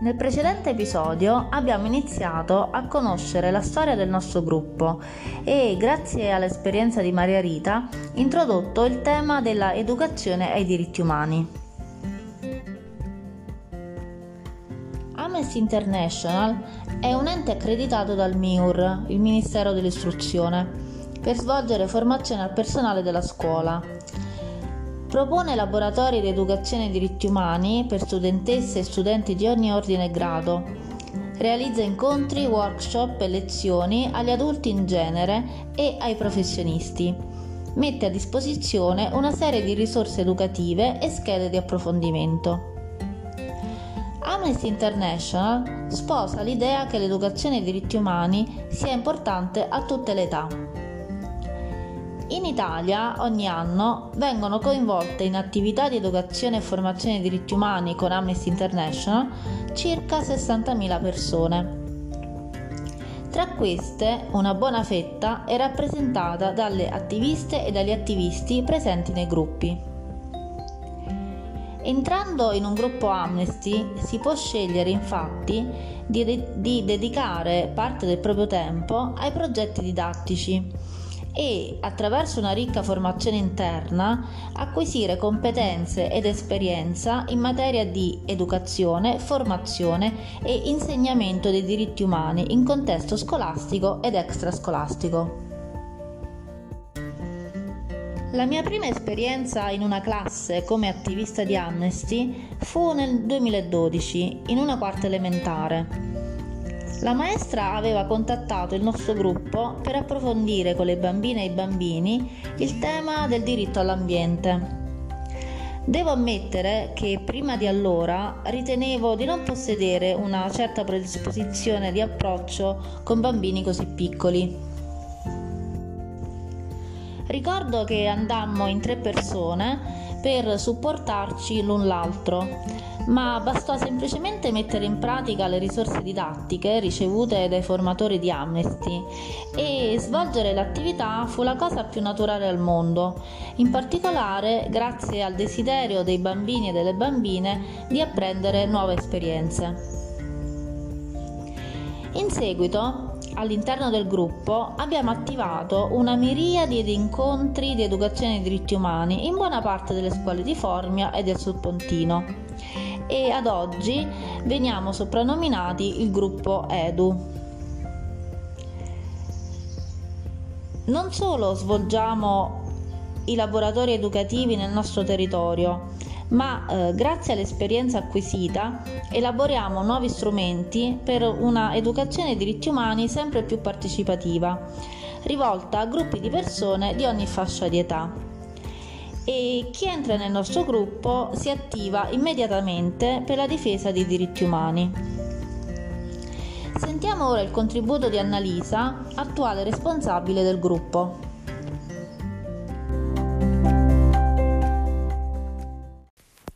Nel precedente episodio abbiamo iniziato a conoscere la storia del nostro gruppo e, grazie all'esperienza di Maria Rita, introdotto il tema della educazione ai diritti umani. Amnesty International è un ente accreditato dal MIUR, il Ministero dell'Istruzione, per svolgere formazione al personale della scuola Propone laboratori di educazione ai diritti umani per studentesse e studenti di ogni ordine e grado. Realizza incontri, workshop e lezioni agli adulti in genere e ai professionisti. Mette a disposizione una serie di risorse educative e schede di approfondimento. Amnesty International sposa l'idea che l'educazione ai diritti umani sia importante a tutte le età. In Italia ogni anno vengono coinvolte in attività di educazione e formazione dei diritti umani con Amnesty International circa 60.000 persone. Tra queste una buona fetta è rappresentata dalle attiviste e dagli attivisti presenti nei gruppi. Entrando in un gruppo Amnesty si può scegliere infatti di, de- di dedicare parte del proprio tempo ai progetti didattici e attraverso una ricca formazione interna acquisire competenze ed esperienza in materia di educazione, formazione e insegnamento dei diritti umani in contesto scolastico ed extrascolastico. La mia prima esperienza in una classe come attivista di Amnesty fu nel 2012, in una quarta elementare. La maestra aveva contattato il nostro gruppo per approfondire con le bambine e i bambini il tema del diritto all'ambiente. Devo ammettere che prima di allora ritenevo di non possedere una certa predisposizione di approccio con bambini così piccoli. Ricordo che andammo in tre persone per supportarci l'un l'altro ma bastò semplicemente mettere in pratica le risorse didattiche ricevute dai formatori di Amnesty e svolgere l'attività fu la cosa più naturale al mondo, in particolare grazie al desiderio dei bambini e delle bambine di apprendere nuove esperienze. In seguito, all'interno del gruppo, abbiamo attivato una miriade di incontri di educazione ai diritti umani in buona parte delle scuole di Formia e del Sudpontino e ad oggi veniamo soprannominati il gruppo Edu. Non solo svolgiamo i laboratori educativi nel nostro territorio, ma eh, grazie all'esperienza acquisita elaboriamo nuovi strumenti per una educazione ai diritti umani sempre più partecipativa, rivolta a gruppi di persone di ogni fascia di età e chi entra nel nostro gruppo si attiva immediatamente per la difesa dei diritti umani. Sentiamo ora il contributo di Annalisa, attuale responsabile del gruppo.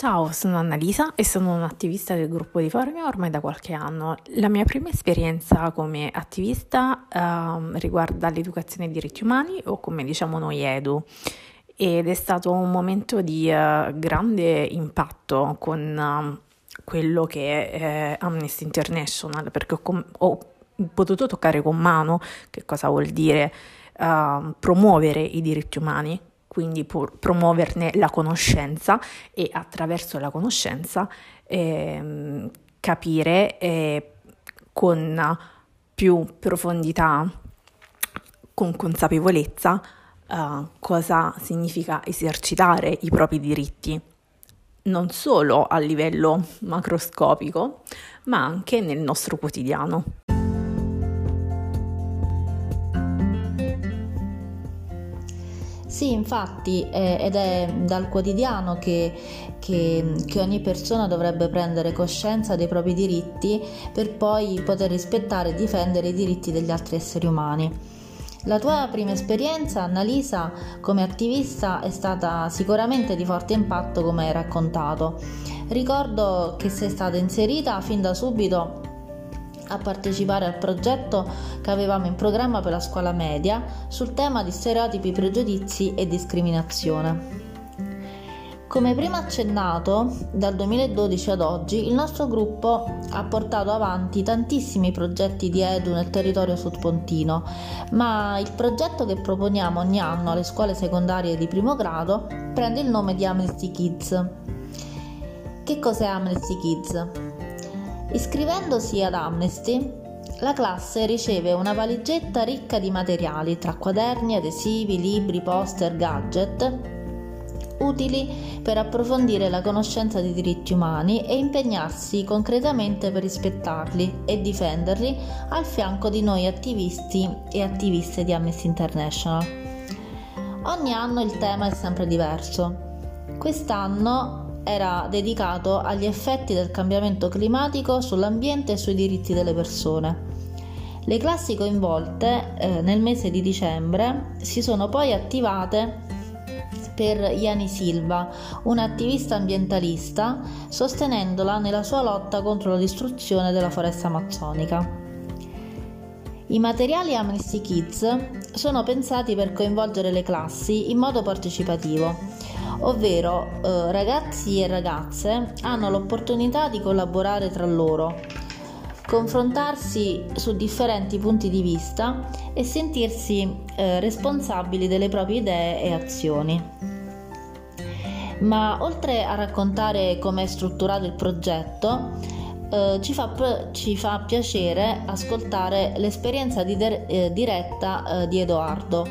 Ciao, sono Annalisa e sono un'attivista del gruppo di Formia ormai da qualche anno. La mia prima esperienza come attivista eh, riguarda l'educazione ai diritti umani o come diciamo noi Edu ed è stato un momento di uh, grande impatto con uh, quello che è uh, Amnesty International perché ho, com- ho, potuto toccare con mano che cosa vuol dire ehm, promuovere i diritti umani, quindi promuoverne la conoscenza e attraverso la conoscenza eh, capire eh, con più profondità, con consapevolezza, uh, cosa significa esercitare i propri diritti, non solo a livello macroscopico, ma anche nel nostro quotidiano. Sì, infatti, eh, ed è dal quotidiano che, che, che, ogni persona dovrebbe prendere coscienza dei propri diritti per poi poter rispettare e difendere i diritti degli altri esseri umani. La tua prima esperienza, Annalisa, come attivista è stata sicuramente di forte impatto come hai raccontato. Ricordo che sei stata inserita fin da subito a partecipare al progetto che avevamo in programma per la scuola media sul tema di stereotipi, pregiudizi e discriminazione. Come prima accennato, dal 2012 ad oggi il nostro gruppo ha portato avanti tantissimi progetti di Edu nel territorio sudpontino, ma il progetto che proponiamo ogni anno alle scuole secondarie di primo grado prende il nome di Amnesty Kids. Che cos'è Amnesty Kids? Iscrivendosi ad Amnesty, la classe riceve una valigetta ricca di materiali tra quaderni, adesivi, libri, poster, gadget utili per approfondire la conoscenza dei diritti umani e impegnarsi concretamente per rispettarli e difenderli al fianco di noi attivisti e attiviste di Amnesty International. Ogni anno il tema è sempre diverso. Quest'anno era dedicato agli effetti del cambiamento climatico sull'ambiente e sui diritti delle persone. Le classi coinvolte eh, nel mese di dicembre si sono poi attivate per Iani Silva, un'attivista ambientalista, sostenendola nella sua lotta contro la distruzione della foresta amazzonica. I materiali Amnesty Kids sono pensati per coinvolgere le classi in modo partecipativo, ovvero eh, ragazzi e ragazze hanno l'opportunità di collaborare tra loro, confrontarsi su differenti punti di vista e sentirsi eh, responsabili delle proprie idee e azioni. Ma oltre a raccontare come è strutturato il progetto, eh, ci, fa, ci, fa, piacere ascoltare l'esperienza di eh, diretta eh, di Edoardo,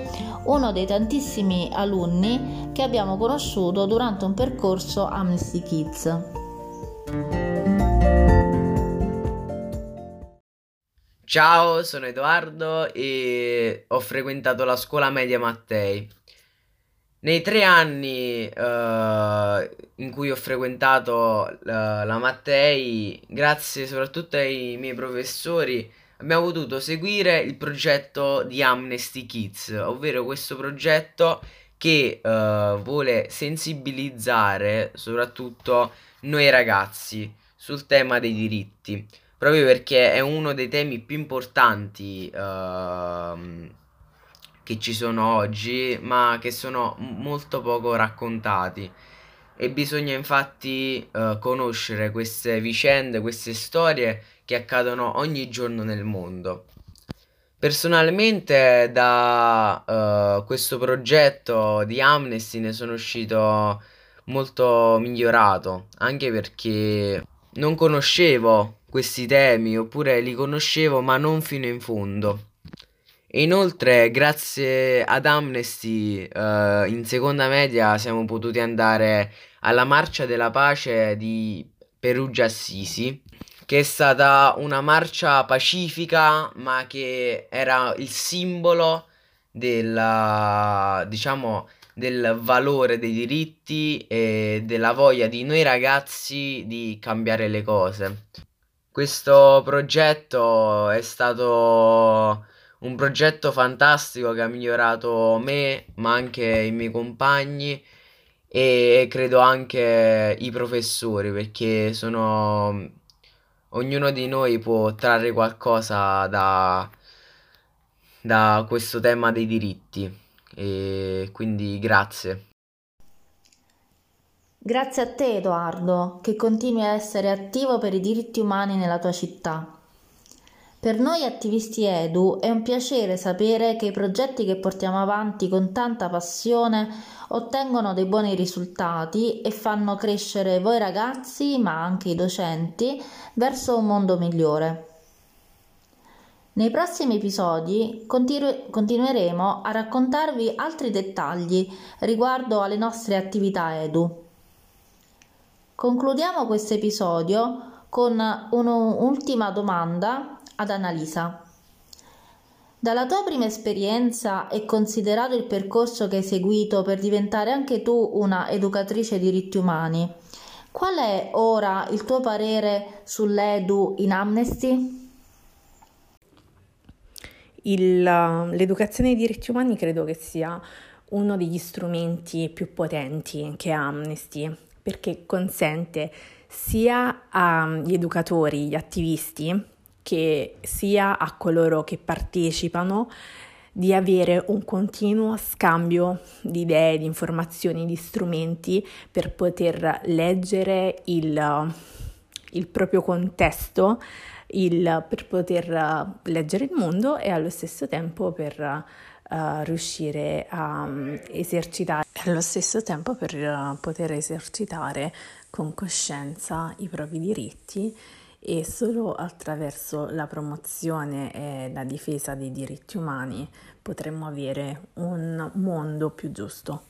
uno dei tantissimi alunni che abbiamo conosciuto durante un percorso Amnesty Kids. Ciao, sono Edoardo e ho frequentato la scuola media Mattei. Nei tre anni eh, in cui ho frequentato la, la Mattei, grazie soprattutto ai miei professori, abbiamo potuto seguire il progetto di Amnesty Kids, ovvero questo progetto che eh, vuole sensibilizzare soprattutto noi ragazzi sul tema dei diritti, proprio perché è uno dei temi più importanti eh, che ci sono oggi, ma che sono molto poco raccontati. E bisogna infatti eh, conoscere queste vicende, queste storie che accadono ogni giorno nel mondo. Personalmente da uh, questo progetto di Amnesty ne sono uscito molto migliorato, anche perché non conoscevo questi temi, oppure li conoscevo ma non fino in fondo. E inoltre, grazie ad Amnesty, eh, in seconda media siamo potuti andare alla Marcia della Pace di Perugia Assisi, che è stata una marcia pacifica, ma che era il simbolo della, diciamo, del valore dei diritti e della voglia di noi ragazzi di cambiare le cose. Questo progetto è stato un progetto fantastico che ha migliorato me, ma anche i miei compagni e credo anche i professori, perché sono ognuno di noi può trarre qualcosa da, da questo tema dei diritti e quindi grazie. Grazie a te Edoardo, che continui a essere attivo per i diritti umani nella tua città. Per noi attivisti Edu è un piacere sapere che i progetti che portiamo avanti con tanta passione ottengono dei buoni risultati e fanno crescere voi ragazzi, ma anche i docenti, verso un mondo migliore. Nei prossimi episodi continu- continueremo a raccontarvi altri dettagli riguardo alle nostre attività Edu. Concludiamo questo episodio con un'ultima domanda ad Annalisa. Dalla tua prima esperienza e considerato il percorso che hai seguito per diventare anche tu una educatrice di diritti umani, qual è ora il tuo parere sull'Edu in Amnesty? Il, l'educazione ai diritti umani credo che sia uno degli strumenti più potenti che ha Amnesty perché consente sia agli educatori, gli attivisti, che sia a coloro che partecipano di avere un continuo scambio di idee, di informazioni, di strumenti per poter leggere il, il proprio contesto, il, per poter leggere il mondo e allo stesso tempo per uh, riuscire a um, esercitare, allo stesso tempo per uh, poter esercitare con coscienza i propri diritti e solo attraverso la promozione e la difesa dei diritti umani potremmo avere un mondo più giusto.